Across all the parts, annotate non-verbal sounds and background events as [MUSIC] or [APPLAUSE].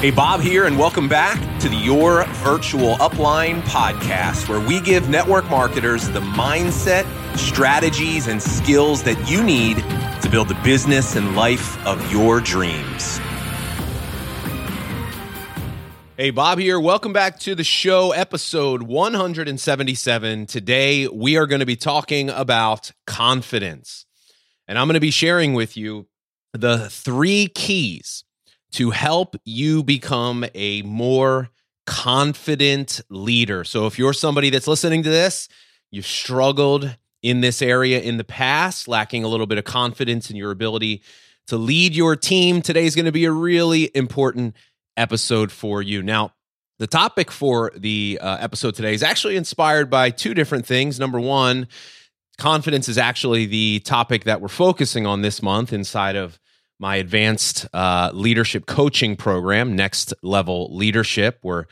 Hey, Bob here, and welcome back to the Your Virtual Upline podcast, where we give network marketers the mindset, strategies, and skills that you need to build the business and life of your dreams. Hey, Bob here. Welcome back to the show, episode 177. Today, we are going to be talking about confidence. And I'm going to be sharing with you the three keys to help you become a more confident leader. So if you're somebody that's listening to this, you've struggled in this area in the past, lacking a little bit of confidence in your ability to lead your team, today's going to be a really important episode for you. Now, the topic for the uh, episode today is actually inspired by two different things. Number one, confidence is actually the topic that we're focusing on this month inside of my advanced uh, leadership coaching program, Next Level Leadership. We're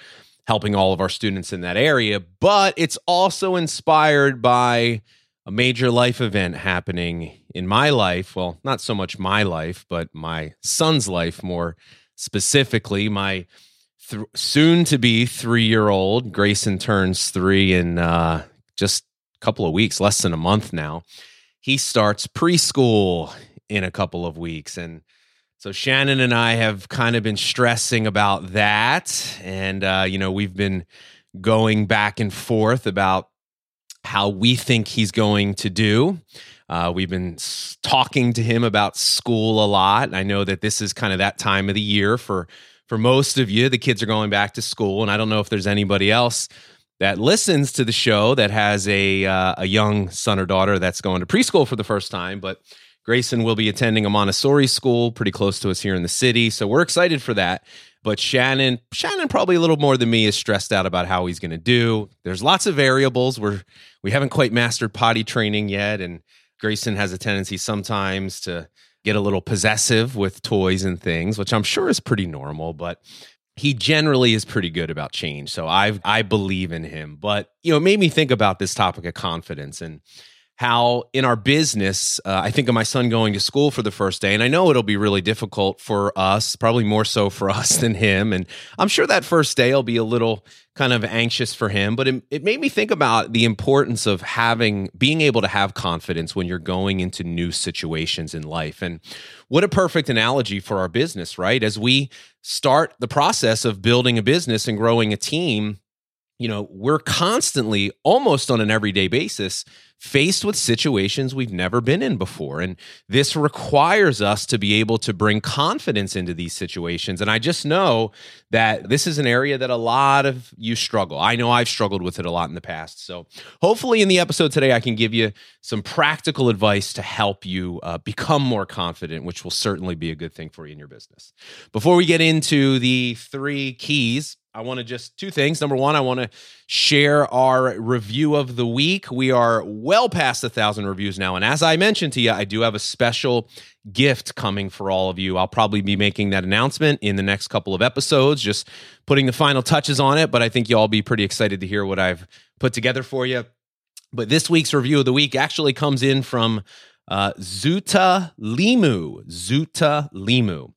helping all of our students in that area, but it's also inspired by a major life event happening in my life. Well, not so much my life, but my son's life more specifically. My th- soon to be three year old, Grayson turns three in uh, just a couple of weeks, less than a month now. He starts preschool in a couple of weeks. And so Shannon and I have kind of been stressing about that. And, uh, you know, we've been going back and forth about how we think he's going to do. Uh, we've been talking to him about school a lot. I know that this is kind of that time of the year for for most of you. The kids are going back to school, and I don't know if there's anybody else that listens to the show that has a uh, a young son or daughter that's going to preschool for the first time. But Grayson will be attending a Montessori school pretty close to us here in the city. So we're excited for that. But Shannon, Shannon probably a little more than me is stressed out about how he's going to do. There's lots of variables. We're we haven't quite mastered potty training yet and Grayson has a tendency sometimes to get a little possessive with toys and things, which I'm sure is pretty normal, but he generally is pretty good about change. So I I believe in him. But you know, it made me think about this topic of confidence and how in our business, uh, I think of my son going to school for the first day, and I know it'll be really difficult for us, probably more so for [LAUGHS] us than him. And I'm sure that first day will be a little kind of anxious for him, but it, it made me think about the importance of having, being able to have confidence when you're going into new situations in life. And what a perfect analogy for our business, right? As we start the process of building a business and growing a team, you know, we're constantly, almost on an everyday basis, faced with situations we've never been in before. And this requires us to be able to bring confidence into these situations. And I just know that this is an area that a lot of you struggle. I know I've struggled with it a lot in the past. So hopefully, in the episode today, I can give you some practical advice to help you uh, become more confident, which will certainly be a good thing for you in your business. Before we get into the three keys, I want to just two things. Number one, I want to share our review of the week. We are well past a thousand reviews now. And as I mentioned to you, I do have a special gift coming for all of you. I'll probably be making that announcement in the next couple of episodes, just putting the final touches on it. But I think you all be pretty excited to hear what I've put together for you. But this week's review of the week actually comes in from uh, Zuta Limu. Zuta Limu.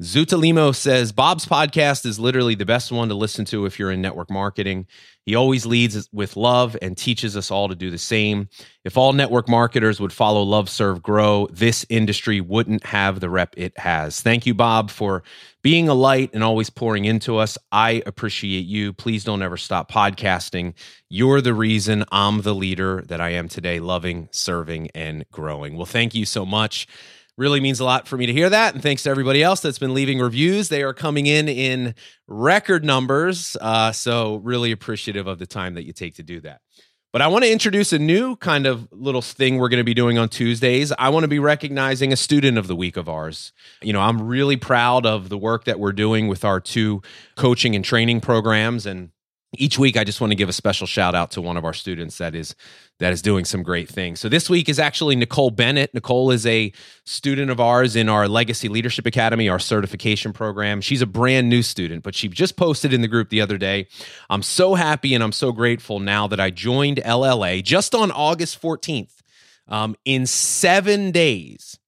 Zutalimo says Bob's podcast is literally the best one to listen to if you're in network marketing. He always leads with love and teaches us all to do the same. If all network marketers would follow Love Serve Grow, this industry wouldn't have the rep it has. Thank you, Bob, for being a light and always pouring into us. I appreciate you. Please don't ever stop podcasting. You're the reason I'm the leader that I am today, loving, serving, and growing. Well, thank you so much. Really means a lot for me to hear that. And thanks to everybody else that's been leaving reviews. They are coming in in record numbers. Uh, so, really appreciative of the time that you take to do that. But I want to introduce a new kind of little thing we're going to be doing on Tuesdays. I want to be recognizing a student of the week of ours. You know, I'm really proud of the work that we're doing with our two coaching and training programs. And each week i just want to give a special shout out to one of our students that is that is doing some great things. So this week is actually nicole bennett. Nicole is a student of ours in our legacy leadership academy our certification program. She's a brand new student but she just posted in the group the other day. I'm so happy and i'm so grateful now that i joined lla just on august 14th um, in seven days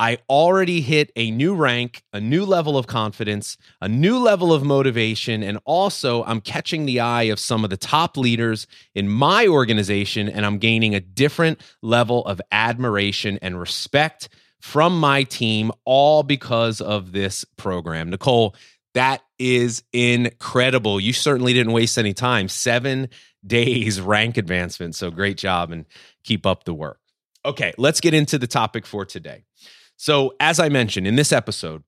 I already hit a new rank, a new level of confidence, a new level of motivation, and also I'm catching the eye of some of the top leaders in my organization, and I'm gaining a different level of admiration and respect from my team, all because of this program. Nicole, that is incredible. You certainly didn't waste any time. Seven days rank advancement. So great job and keep up the work. Okay, let's get into the topic for today. So, as I mentioned in this episode,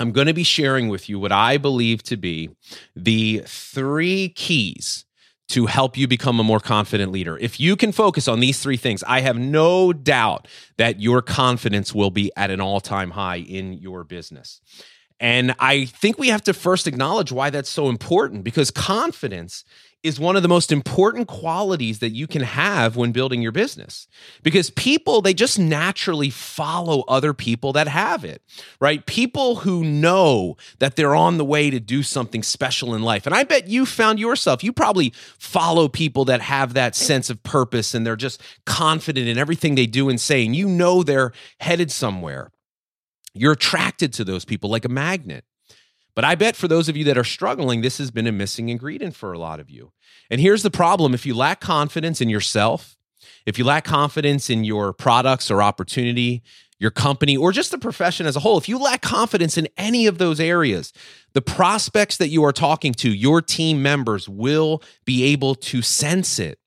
I'm going to be sharing with you what I believe to be the three keys to help you become a more confident leader. If you can focus on these three things, I have no doubt that your confidence will be at an all time high in your business. And I think we have to first acknowledge why that's so important because confidence is one of the most important qualities that you can have when building your business. Because people they just naturally follow other people that have it right? People who know that they're on the way to do something special in life. And i bet you found yourself you probably follow people that have that sense of purpose and they're just confident in everything they do and say and you know they're headed somewhere. You're attracted to those people like a magnet but I bet for those of you that are struggling, this has been a missing ingredient for a lot of you. And here's the problem if you lack confidence in yourself, if you lack confidence in your products or opportunity, your company, or just the profession as a whole, if you lack confidence in any of those areas, the prospects that you are talking to, your team members will be able to sense it.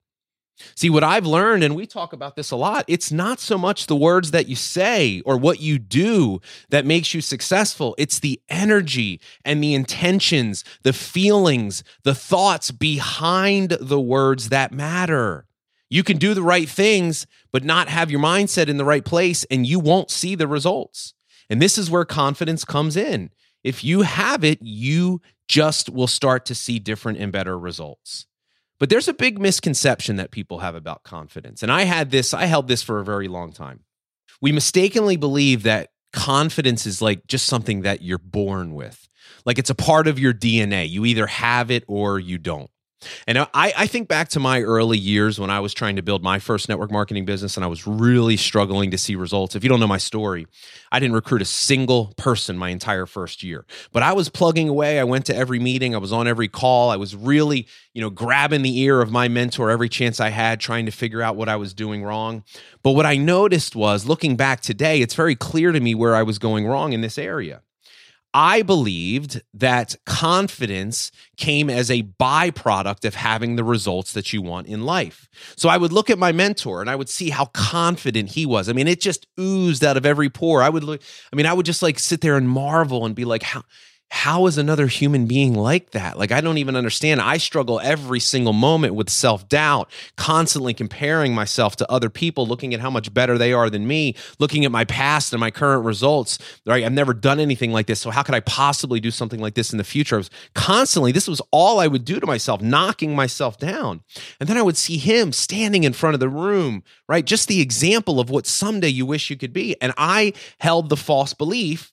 See, what I've learned, and we talk about this a lot, it's not so much the words that you say or what you do that makes you successful. It's the energy and the intentions, the feelings, the thoughts behind the words that matter. You can do the right things, but not have your mindset in the right place, and you won't see the results. And this is where confidence comes in. If you have it, you just will start to see different and better results. But there's a big misconception that people have about confidence. And I had this, I held this for a very long time. We mistakenly believe that confidence is like just something that you're born with. Like it's a part of your DNA. You either have it or you don't. And I, I think back to my early years when I was trying to build my first network marketing business and I was really struggling to see results. If you don't know my story, I didn't recruit a single person my entire first year, but I was plugging away. I went to every meeting, I was on every call. I was really, you know, grabbing the ear of my mentor every chance I had, trying to figure out what I was doing wrong. But what I noticed was looking back today, it's very clear to me where I was going wrong in this area. I believed that confidence came as a byproduct of having the results that you want in life. So I would look at my mentor and I would see how confident he was. I mean, it just oozed out of every pore. I would look, I mean, I would just like sit there and marvel and be like, how how is another human being like that? Like, I don't even understand. I struggle every single moment with self doubt, constantly comparing myself to other people, looking at how much better they are than me, looking at my past and my current results. Right? I've never done anything like this. So, how could I possibly do something like this in the future? I was constantly, this was all I would do to myself, knocking myself down. And then I would see him standing in front of the room, right? Just the example of what someday you wish you could be. And I held the false belief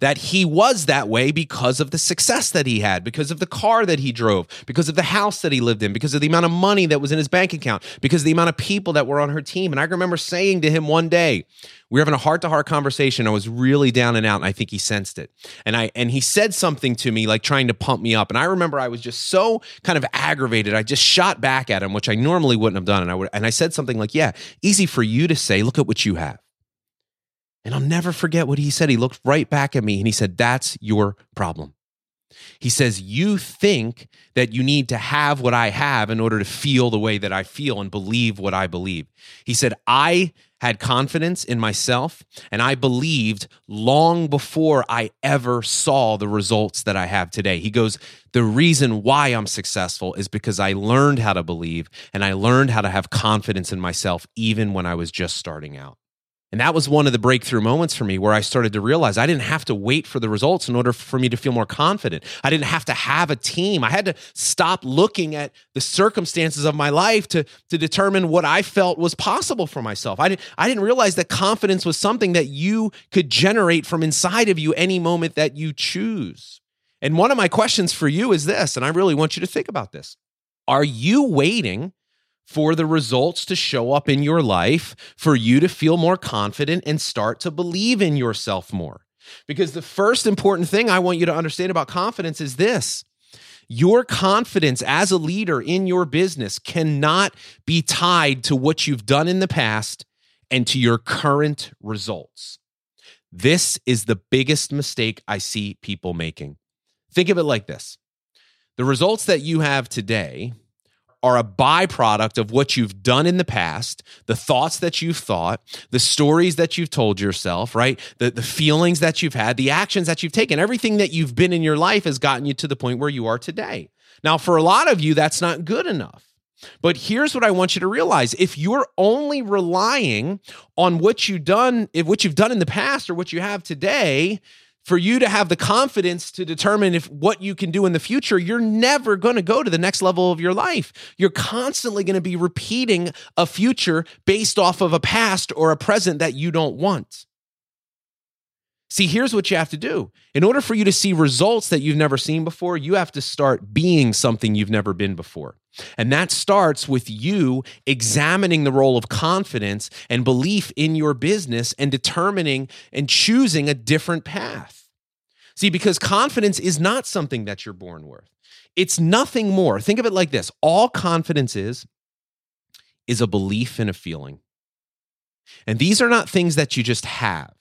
that he was that way because of the success that he had, because of the car that he drove, because of the house that he lived in, because of the amount of money that was in his bank account, because of the amount of people that were on her team. And I remember saying to him one day, we were having a heart to heart conversation. I was really down and out, and I think he sensed it. And I and he said something to me, like trying to pump me up. And I remember I was just so kind of aggravated. I just shot back at him, which I normally wouldn't have done. And I would and I said something like, "Yeah, easy for you to say. Look at what you have." And I'll never forget what he said. He looked right back at me and he said, That's your problem. He says, You think that you need to have what I have in order to feel the way that I feel and believe what I believe. He said, I had confidence in myself and I believed long before I ever saw the results that I have today. He goes, The reason why I'm successful is because I learned how to believe and I learned how to have confidence in myself even when I was just starting out. And that was one of the breakthrough moments for me where I started to realize I didn't have to wait for the results in order for me to feel more confident. I didn't have to have a team. I had to stop looking at the circumstances of my life to, to determine what I felt was possible for myself. I didn't, I didn't realize that confidence was something that you could generate from inside of you any moment that you choose. And one of my questions for you is this, and I really want you to think about this. Are you waiting for the results to show up in your life, for you to feel more confident and start to believe in yourself more. Because the first important thing I want you to understand about confidence is this your confidence as a leader in your business cannot be tied to what you've done in the past and to your current results. This is the biggest mistake I see people making. Think of it like this the results that you have today are a byproduct of what you've done in the past, the thoughts that you've thought, the stories that you've told yourself, right? The, the feelings that you've had, the actions that you've taken. Everything that you've been in your life has gotten you to the point where you are today. Now, for a lot of you, that's not good enough. But here's what I want you to realize. If you're only relying on what you've done, if what you've done in the past or what you have today, for you to have the confidence to determine if what you can do in the future, you're never going to go to the next level of your life. You're constantly going to be repeating a future based off of a past or a present that you don't want. See, here's what you have to do. In order for you to see results that you've never seen before, you have to start being something you've never been before. And that starts with you examining the role of confidence and belief in your business and determining and choosing a different path. See, because confidence is not something that you're born with. It's nothing more. Think of it like this all confidence is, is a belief and a feeling. And these are not things that you just have.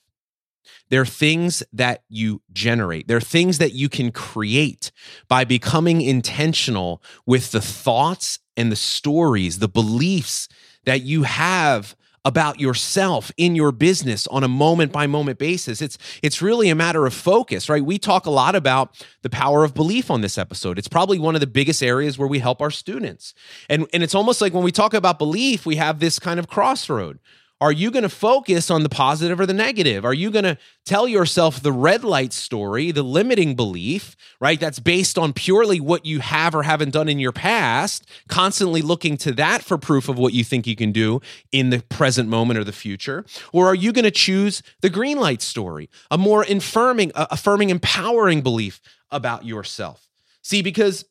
They're things that you generate. They're things that you can create by becoming intentional with the thoughts and the stories, the beliefs that you have about yourself in your business on a moment by moment basis. It's it's really a matter of focus, right? We talk a lot about the power of belief on this episode. It's probably one of the biggest areas where we help our students. And and it's almost like when we talk about belief, we have this kind of crossroad. Are you going to focus on the positive or the negative? Are you going to tell yourself the red light story, the limiting belief, right? That's based on purely what you have or haven't done in your past, constantly looking to that for proof of what you think you can do in the present moment or the future? Or are you going to choose the green light story, a more affirming, affirming, empowering belief about yourself? See, because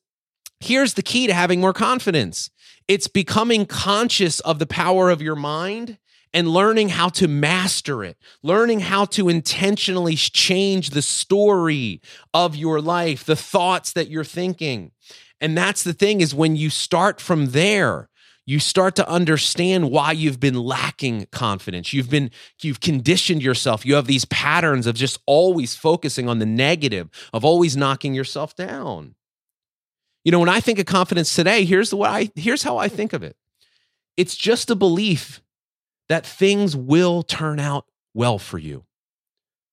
here's the key to having more confidence it's becoming conscious of the power of your mind and learning how to master it, learning how to intentionally change the story of your life, the thoughts that you're thinking. And that's the thing is when you start from there, you start to understand why you've been lacking confidence. You've been you've conditioned yourself. You have these patterns of just always focusing on the negative, of always knocking yourself down. You know, when I think of confidence today, here's the way I here's how I think of it. It's just a belief that things will turn out well for you.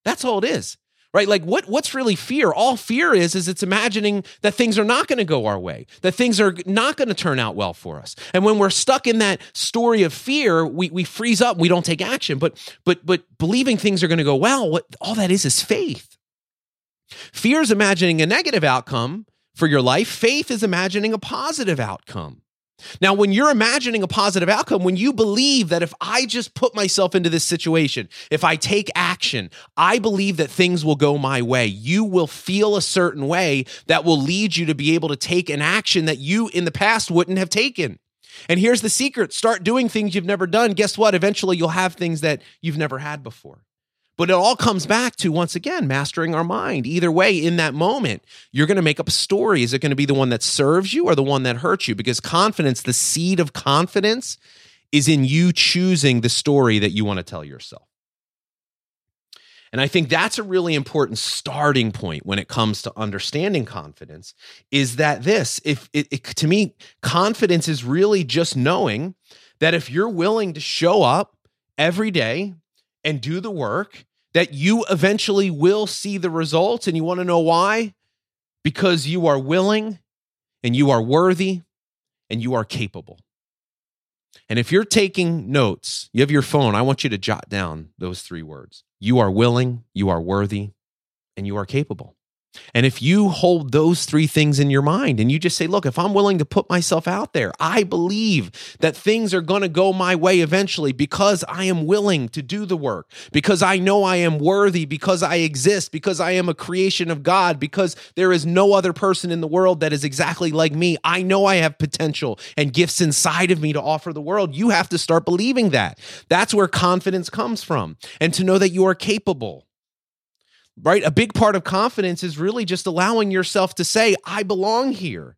That's all it is. Right? Like what what's really fear? All fear is is it's imagining that things are not going to go our way, that things are not going to turn out well for us. And when we're stuck in that story of fear, we we freeze up, we don't take action. But but but believing things are going to go well, what all that is is faith. Fear is imagining a negative outcome for your life. Faith is imagining a positive outcome. Now, when you're imagining a positive outcome, when you believe that if I just put myself into this situation, if I take action, I believe that things will go my way, you will feel a certain way that will lead you to be able to take an action that you in the past wouldn't have taken. And here's the secret start doing things you've never done. Guess what? Eventually, you'll have things that you've never had before. But it all comes back to, once again, mastering our mind. Either way, in that moment, you're going to make up a story. Is it going to be the one that serves you or the one that hurts you? Because confidence, the seed of confidence, is in you choosing the story that you want to tell yourself. And I think that's a really important starting point when it comes to understanding confidence is that this, if it, it, to me, confidence is really just knowing that if you're willing to show up every day and do the work that you eventually will see the results. And you want to know why? Because you are willing and you are worthy and you are capable. And if you're taking notes, you have your phone, I want you to jot down those three words. You are willing, you are worthy, and you are capable. And if you hold those three things in your mind and you just say, look, if I'm willing to put myself out there, I believe that things are going to go my way eventually because I am willing to do the work, because I know I am worthy, because I exist, because I am a creation of God, because there is no other person in the world that is exactly like me. I know I have potential and gifts inside of me to offer the world. You have to start believing that. That's where confidence comes from. And to know that you are capable right? A big part of confidence is really just allowing yourself to say, I belong here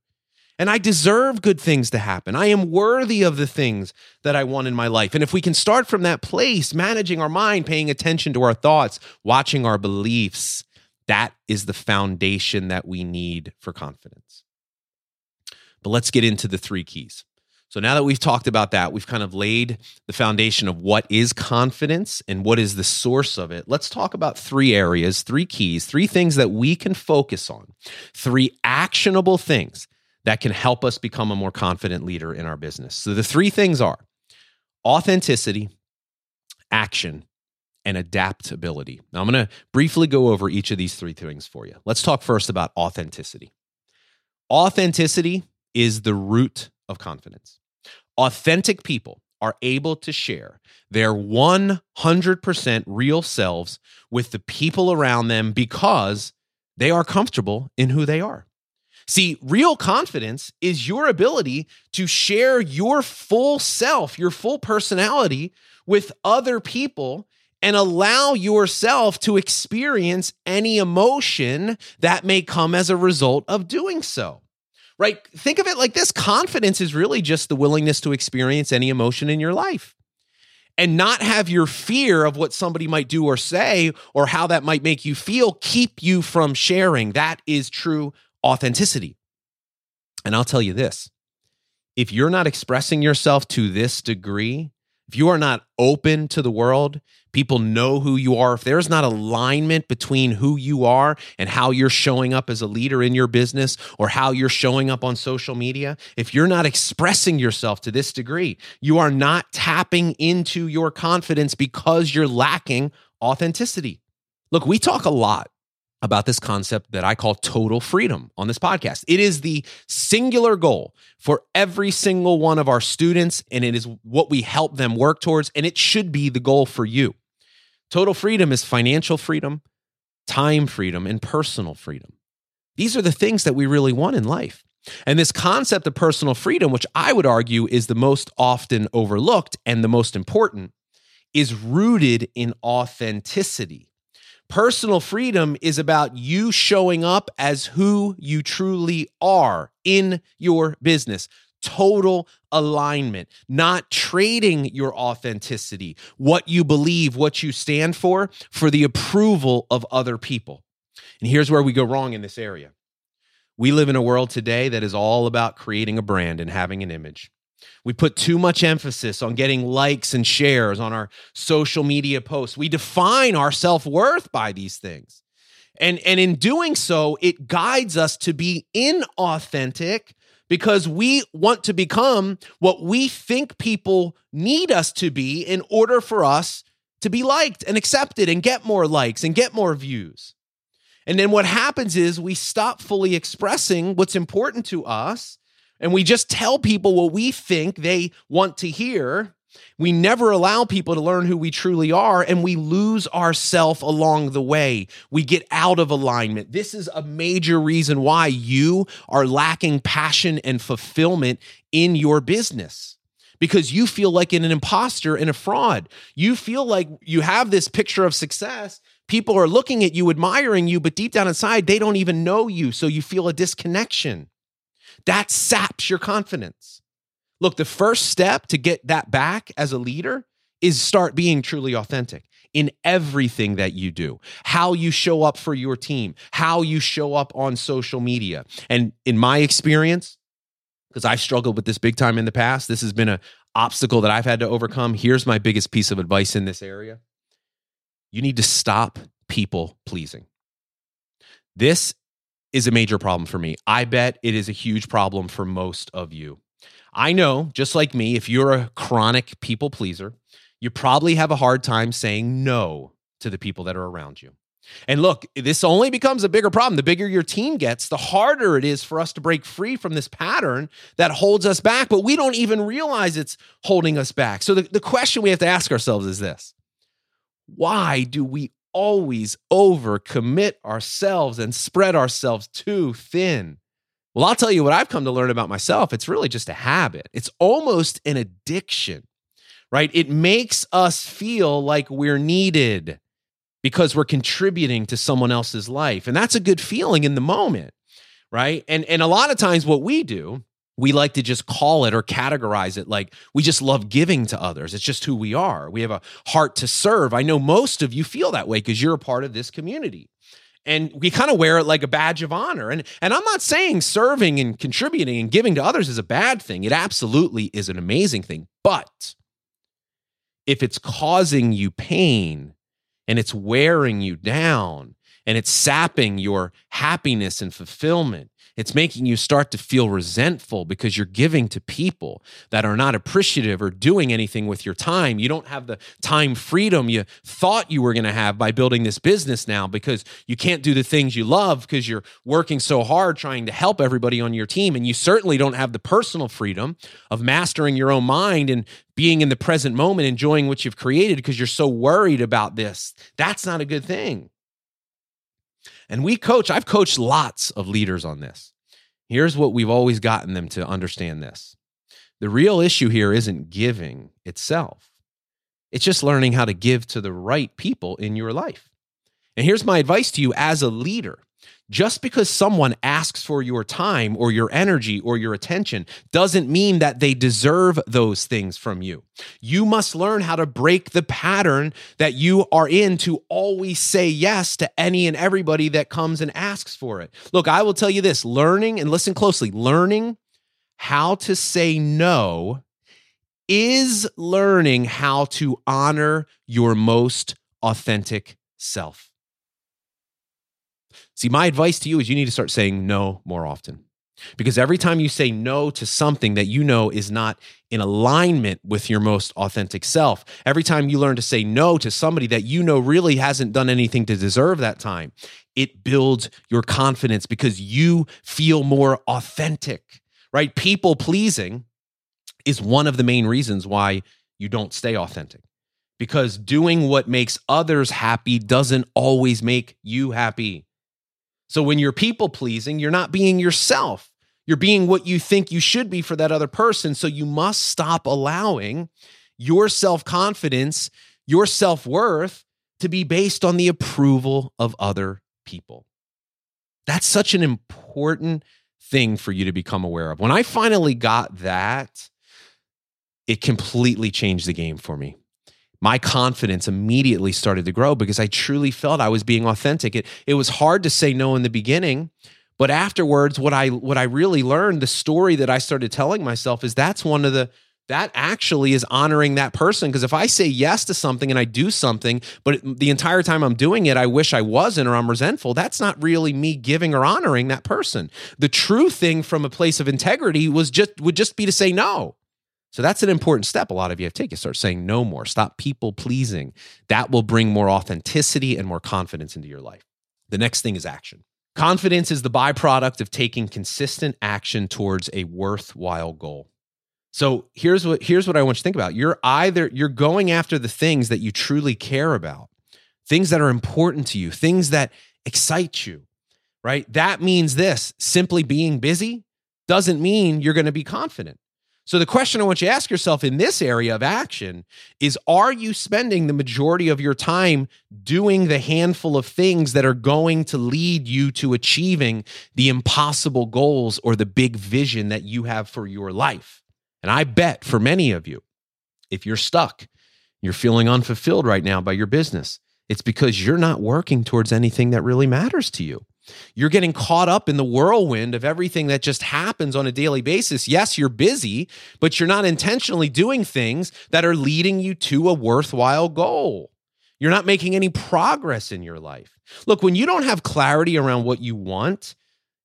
and I deserve good things to happen. I am worthy of the things that I want in my life. And if we can start from that place, managing our mind, paying attention to our thoughts, watching our beliefs, that is the foundation that we need for confidence. But let's get into the three keys. So now that we've talked about that, we've kind of laid the foundation of what is confidence and what is the source of it. Let's talk about three areas, three keys, three things that we can focus on, three actionable things that can help us become a more confident leader in our business. So the three things are authenticity, action, and adaptability. Now I'm going to briefly go over each of these three things for you. Let's talk first about authenticity. Authenticity is the root of confidence. Authentic people are able to share their 100% real selves with the people around them because they are comfortable in who they are. See, real confidence is your ability to share your full self, your full personality with other people and allow yourself to experience any emotion that may come as a result of doing so right? Think of it like this confidence is really just the willingness to experience any emotion in your life and not have your fear of what somebody might do or say or how that might make you feel keep you from sharing. That is true authenticity. And I'll tell you this if you're not expressing yourself to this degree, if you are not open to the world, people know who you are, if there's not alignment between who you are and how you're showing up as a leader in your business or how you're showing up on social media, if you're not expressing yourself to this degree, you are not tapping into your confidence because you're lacking authenticity. Look, we talk a lot about this concept that I call total freedom on this podcast. It is the singular goal for every single one of our students, and it is what we help them work towards, and it should be the goal for you. Total freedom is financial freedom, time freedom, and personal freedom. These are the things that we really want in life. And this concept of personal freedom, which I would argue is the most often overlooked and the most important, is rooted in authenticity. Personal freedom is about you showing up as who you truly are in your business. Total alignment, not trading your authenticity, what you believe, what you stand for, for the approval of other people. And here's where we go wrong in this area. We live in a world today that is all about creating a brand and having an image. We put too much emphasis on getting likes and shares on our social media posts. We define our self worth by these things. And, and in doing so, it guides us to be inauthentic because we want to become what we think people need us to be in order for us to be liked and accepted and get more likes and get more views. And then what happens is we stop fully expressing what's important to us and we just tell people what we think they want to hear, we never allow people to learn who we truly are, and we lose ourself along the way. We get out of alignment. This is a major reason why you are lacking passion and fulfillment in your business because you feel like an imposter and a fraud. You feel like you have this picture of success. People are looking at you, admiring you, but deep down inside, they don't even know you. So you feel a disconnection. That saps your confidence. Look, the first step to get that back as a leader is start being truly authentic in everything that you do, how you show up for your team, how you show up on social media. And in my experience, because I've struggled with this big time in the past, this has been an obstacle that I've had to overcome. Here's my biggest piece of advice in this area you need to stop people pleasing. This is a major problem for me. I bet it is a huge problem for most of you. I know, just like me, if you're a chronic people pleaser, you probably have a hard time saying no to the people that are around you. And look, this only becomes a bigger problem. The bigger your team gets, the harder it is for us to break free from this pattern that holds us back, but we don't even realize it's holding us back. So the, the question we have to ask ourselves is this Why do we always overcommit ourselves and spread ourselves too thin? Well, I'll tell you what I've come to learn about myself. It's really just a habit, it's almost an addiction, right? It makes us feel like we're needed because we're contributing to someone else's life. And that's a good feeling in the moment, right? And and a lot of times what we do, we like to just call it or categorize it like we just love giving to others. It's just who we are. We have a heart to serve. I know most of you feel that way because you're a part of this community. And we kind of wear it like a badge of honor. And and I'm not saying serving and contributing and giving to others is a bad thing. It absolutely is an amazing thing. But if it's causing you pain, and it's wearing you down and it's sapping your happiness and fulfillment. It's making you start to feel resentful because you're giving to people that are not appreciative or doing anything with your time. You don't have the time freedom you thought you were going to have by building this business now because you can't do the things you love because you're working so hard trying to help everybody on your team. And you certainly don't have the personal freedom of mastering your own mind and being in the present moment, enjoying what you've created because you're so worried about this. That's not a good thing. And we coach, I've coached lots of leaders on this. Here's what we've always gotten them to understand this the real issue here isn't giving itself, it's just learning how to give to the right people in your life. And here's my advice to you as a leader just because someone asks for your time or your energy or your attention doesn't mean that they deserve those things from you. You must learn how to break the pattern that you are in to always say yes to any and everybody that comes and asks for it. Look, I will tell you this learning, and listen closely, learning how to say no is learning how to honor your most authentic self. See, my advice to you is you need to start saying no more often. Because every time you say no to something that you know is not in alignment with your most authentic self, every time you learn to say no to somebody that you know really hasn't done anything to deserve that time, it builds your confidence because you feel more authentic, right? People pleasing is one of the main reasons why you don't stay authentic. Because doing what makes others happy doesn't always make you happy. So when you're people pleasing, you're not being yourself. You're being what you think you should be for that other person. So you must stop allowing your self confidence, your self worth to be based on the approval of other people. That's such an important thing for you to become aware of. When I finally got that, it completely changed the game for me my confidence immediately started to grow because I truly felt I was being authentic. It, it was hard to say no in the beginning, but afterwards, what I what I really learned, the story that I started telling myself is that's one of the that actually is honoring that person because if I say yes to something and I do something, but the entire time I'm doing it, I wish I wasn't or I'm resentful, that's not really me giving or honoring that person. The true thing from a place of integrity was just would just be to say no. So that's an important step a lot of you have taken. Start saying no more. Stop people pleasing. That will bring more authenticity and more confidence into your life. The next thing is action. Confidence is the byproduct of taking consistent action towards a worthwhile goal. So here's what here's what I want you to think about. You're either you're going after the things that you truly care about, things that are important to you, things that excite you, right? That means this, simply being busy doesn't mean you're going to be confident. So, the question I want you to ask yourself in this area of action is Are you spending the majority of your time doing the handful of things that are going to lead you to achieving the impossible goals or the big vision that you have for your life? And I bet for many of you, if you're stuck, you're feeling unfulfilled right now by your business, it's because you're not working towards anything that really matters to you. You're getting caught up in the whirlwind of everything that just happens on a daily basis. Yes, you're busy, but you're not intentionally doing things that are leading you to a worthwhile goal. You're not making any progress in your life. Look, when you don't have clarity around what you want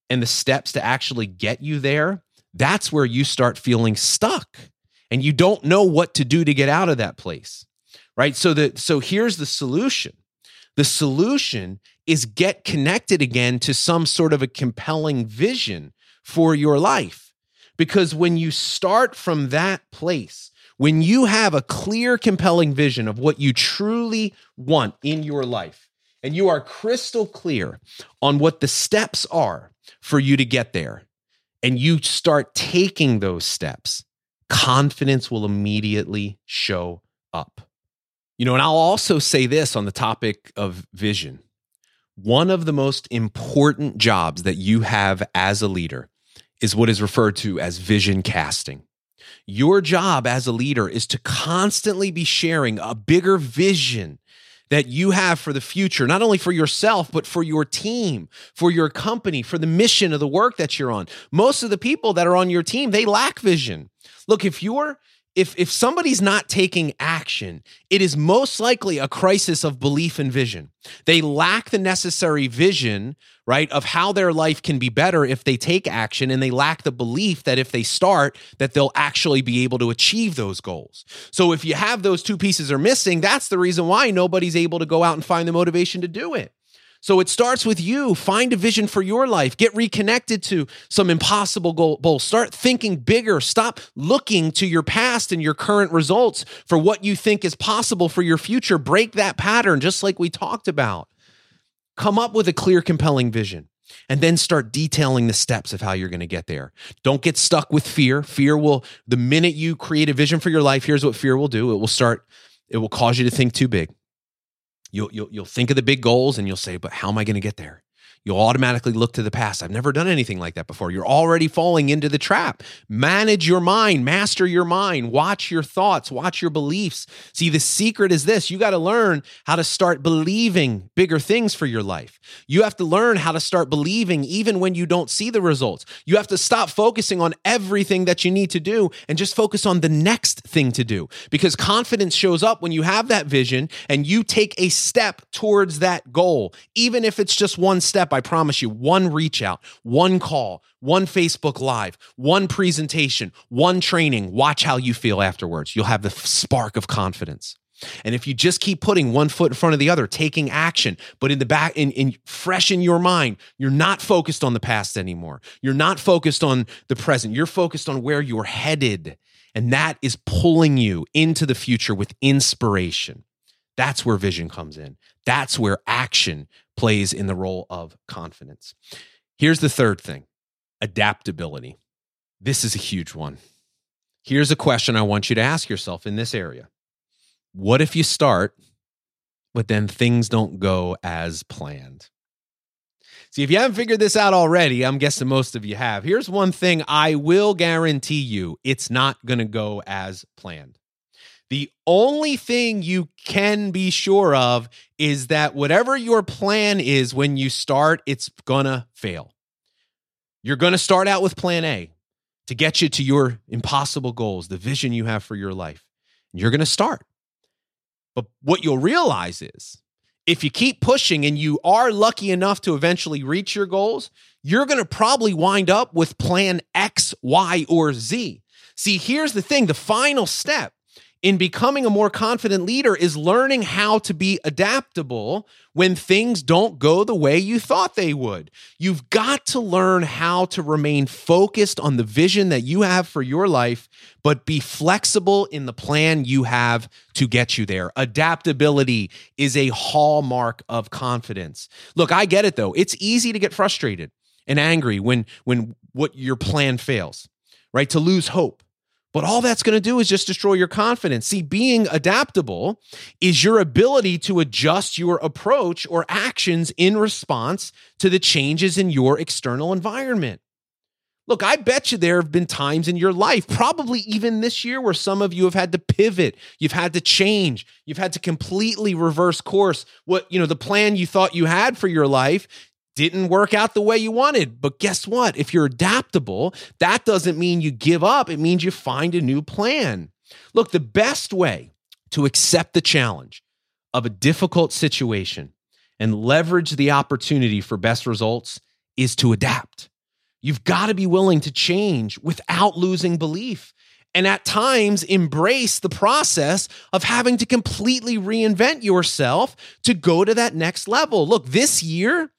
and the steps to actually get you there, that's where you start feeling stuck and you don't know what to do to get out of that place. Right? So the so here's the solution The solution is get connected again to some sort of a compelling vision for your life. Because when you start from that place, when you have a clear, compelling vision of what you truly want in your life, and you are crystal clear on what the steps are for you to get there, and you start taking those steps, confidence will immediately show up. You know, and I'll also say this on the topic of vision. One of the most important jobs that you have as a leader is what is referred to as vision casting. Your job as a leader is to constantly be sharing a bigger vision that you have for the future, not only for yourself, but for your team, for your company, for the mission of the work that you're on. Most of the people that are on your team, they lack vision. Look, if you're if if somebody's not taking action, it is most likely a crisis of belief and vision. They lack the necessary vision, right, of how their life can be better if they take action and they lack the belief that if they start that they'll actually be able to achieve those goals. So if you have those two pieces are missing, that's the reason why nobody's able to go out and find the motivation to do it. So it starts with you. Find a vision for your life. Get reconnected to some impossible goals. Start thinking bigger. Stop looking to your past and your current results for what you think is possible for your future. Break that pattern, just like we talked about. Come up with a clear, compelling vision and then start detailing the steps of how you're going to get there. Don't get stuck with fear. Fear will, the minute you create a vision for your life, here's what fear will do it will start, it will cause you to think too big. You'll, you'll, you'll think of the big goals and you'll say, but how am I going to get there? You'll automatically look to the past. I've never done anything like that before. You're already falling into the trap. Manage your mind, master your mind, watch your thoughts, watch your beliefs. See, the secret is this you got to learn how to start believing bigger things for your life. You have to learn how to start believing even when you don't see the results. You have to stop focusing on everything that you need to do and just focus on the next thing to do because confidence shows up when you have that vision and you take a step towards that goal, even if it's just one step step, I promise you, one reach out, one call, one Facebook Live, one presentation, one training. Watch how you feel afterwards. You'll have the spark of confidence. And if you just keep putting one foot in front of the other, taking action, but in the back, in, in fresh in your mind, you're not focused on the past anymore. You're not focused on the present. You're focused on where you're headed. And that is pulling you into the future with inspiration. That's where vision comes in. That's where action plays in the role of confidence. Here's the third thing adaptability. This is a huge one. Here's a question I want you to ask yourself in this area What if you start, but then things don't go as planned? See, if you haven't figured this out already, I'm guessing most of you have. Here's one thing I will guarantee you it's not going to go as planned. The only thing you can be sure of is that whatever your plan is when you start, it's gonna fail. You're gonna start out with plan A to get you to your impossible goals, the vision you have for your life. You're gonna start. But what you'll realize is if you keep pushing and you are lucky enough to eventually reach your goals, you're going to probably wind up with plan X, Y, or Z. See, here's the thing the final step in becoming a more confident leader is learning how to be adaptable when things don't go the way you thought they would. You've got to learn how to remain focused on the vision that you have for your life, but be flexible in the plan you have to get you there. Adaptability is a hallmark of confidence. Look, I get it though. It's easy to get frustrated and angry when when what your plan fails, right? To lose hope but all that's going to do is just destroy your confidence. See, being adaptable is your ability to adjust your approach or actions in response to the changes in your external environment. Look, I bet you there have been times in your life, probably even this year, where some of you have had to pivot. You've had to change. You've had to completely reverse course. What, you know, the plan you thought you had for your life, didn't work out the way you wanted. But guess what? If you're adaptable, that doesn't mean you give up, it means you find a new plan. Look, the best way to accept the challenge of a difficult situation and leverage the opportunity for best results is to adapt. You've got to be willing to change without losing belief. and at times embrace the process of having to completely reinvent yourself to go to that next level. Look, this year,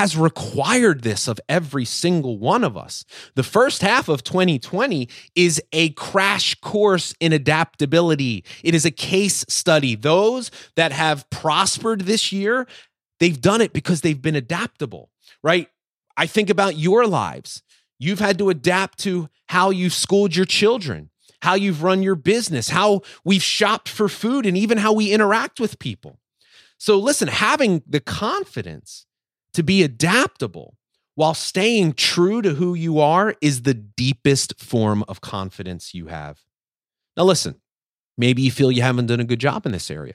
has required this of every single one of us. The first half of 2020 is a crash course in adaptability. It is a case study. Those that have prospered this year, they've done it because they've been adaptable, right? I think about your lives. You've had to adapt to how you've schooled your children, how you've run your business, how we've shopped for food, and even how we interact with people. So, listen, having the confidence to be adaptable while staying true to who you are is the deepest form of confidence you have. Now, listen, maybe you feel you haven't done a good job in this area,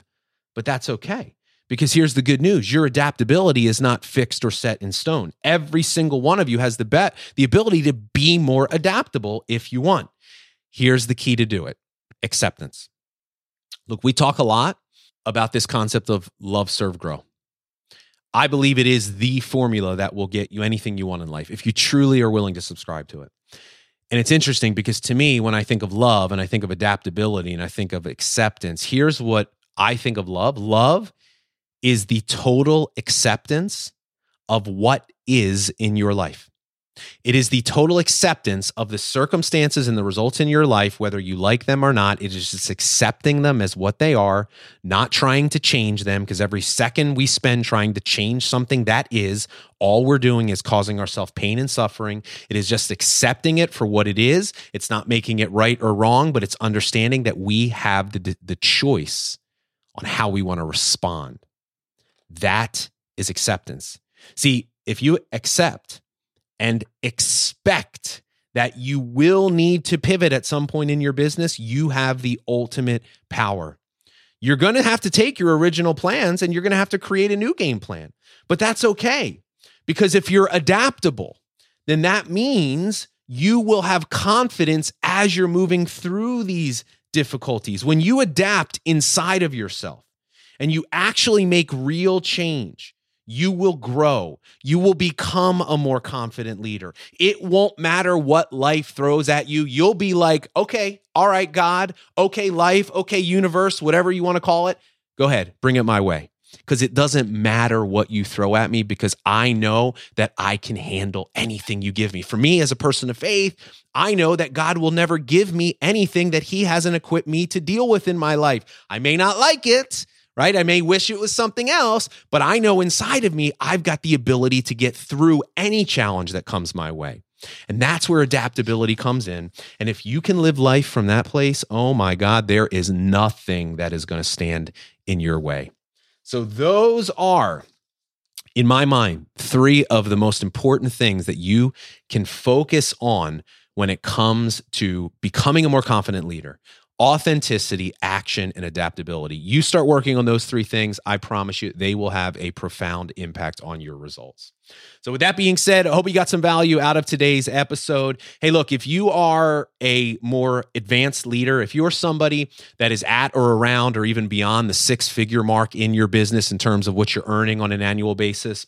but that's okay. Because here's the good news your adaptability is not fixed or set in stone. Every single one of you has the bet, the ability to be more adaptable if you want. Here's the key to do it acceptance. Look, we talk a lot about this concept of love, serve, grow. I believe it is the formula that will get you anything you want in life if you truly are willing to subscribe to it. And it's interesting because to me, when I think of love and I think of adaptability and I think of acceptance, here's what I think of love love is the total acceptance of what is in your life. It is the total acceptance of the circumstances and the results in your life, whether you like them or not. It is just accepting them as what they are, not trying to change them, because every second we spend trying to change something that is, all we're doing is causing ourselves pain and suffering. It is just accepting it for what it is. It's not making it right or wrong, but it's understanding that we have the, the choice on how we want to respond. That is acceptance. See, if you accept, and expect that you will need to pivot at some point in your business, you have the ultimate power. You're going to have to take your original plans and you're going to have to create a new game plan. But that's okay. Because if you're adaptable, then that means you will have confidence as you're moving through these difficulties. When you adapt inside of yourself and you actually make real change, you will grow. You will become a more confident leader. It won't matter what life throws at you. You'll be like, okay, all right, God, okay, life, okay, universe, whatever you want to call it. Go ahead, bring it my way. Because it doesn't matter what you throw at me, because I know that I can handle anything you give me. For me, as a person of faith, I know that God will never give me anything that He hasn't equipped me to deal with in my life. I may not like it right? I may wish it was something else, but I know inside of me, I've got the ability to get through any challenge that comes my way. And that's where adaptability comes in. And if you can live life from that place, oh my God, there is nothing that is going to stand in your way. So, those are, in my mind, three of the most important things that you can focus on when it comes to becoming a more confident leader authenticity, action, and adaptability. You start working on those three things, I promise you, they will have a profound impact on your results. So, with that being said, I hope you got some value out of today's episode. Hey, look, if you are a more advanced leader, if you're somebody that is at or around or even beyond the six figure mark in your business in terms of what you're earning on an annual basis,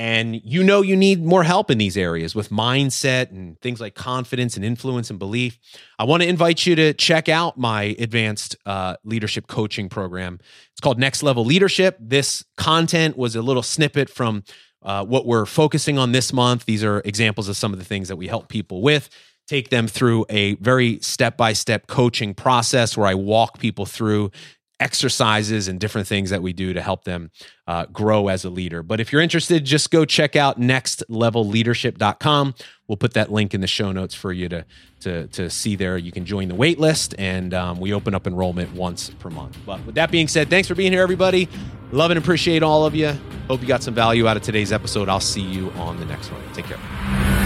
and you know you need more help in these areas with mindset and things like confidence and influence and belief, I want to invite you to check out my advanced uh, leadership coaching program. It's called Next Level Leadership. This content was a little snippet from uh, what we're focusing on this month. These are examples of some of the things that we help people with. Take them through a very step by step coaching process where I walk people through exercises and different things that we do to help them uh, grow as a leader. But if you're interested, just go check out nextlevelleadership.com. We'll put that link in the show notes for you to to, to see there. You can join the wait list, and um, we open up enrollment once per month. But with that being said, thanks for being here, everybody. Love and appreciate all of you. Hope you got some value out of today's episode. I'll see you on the next one. Take care.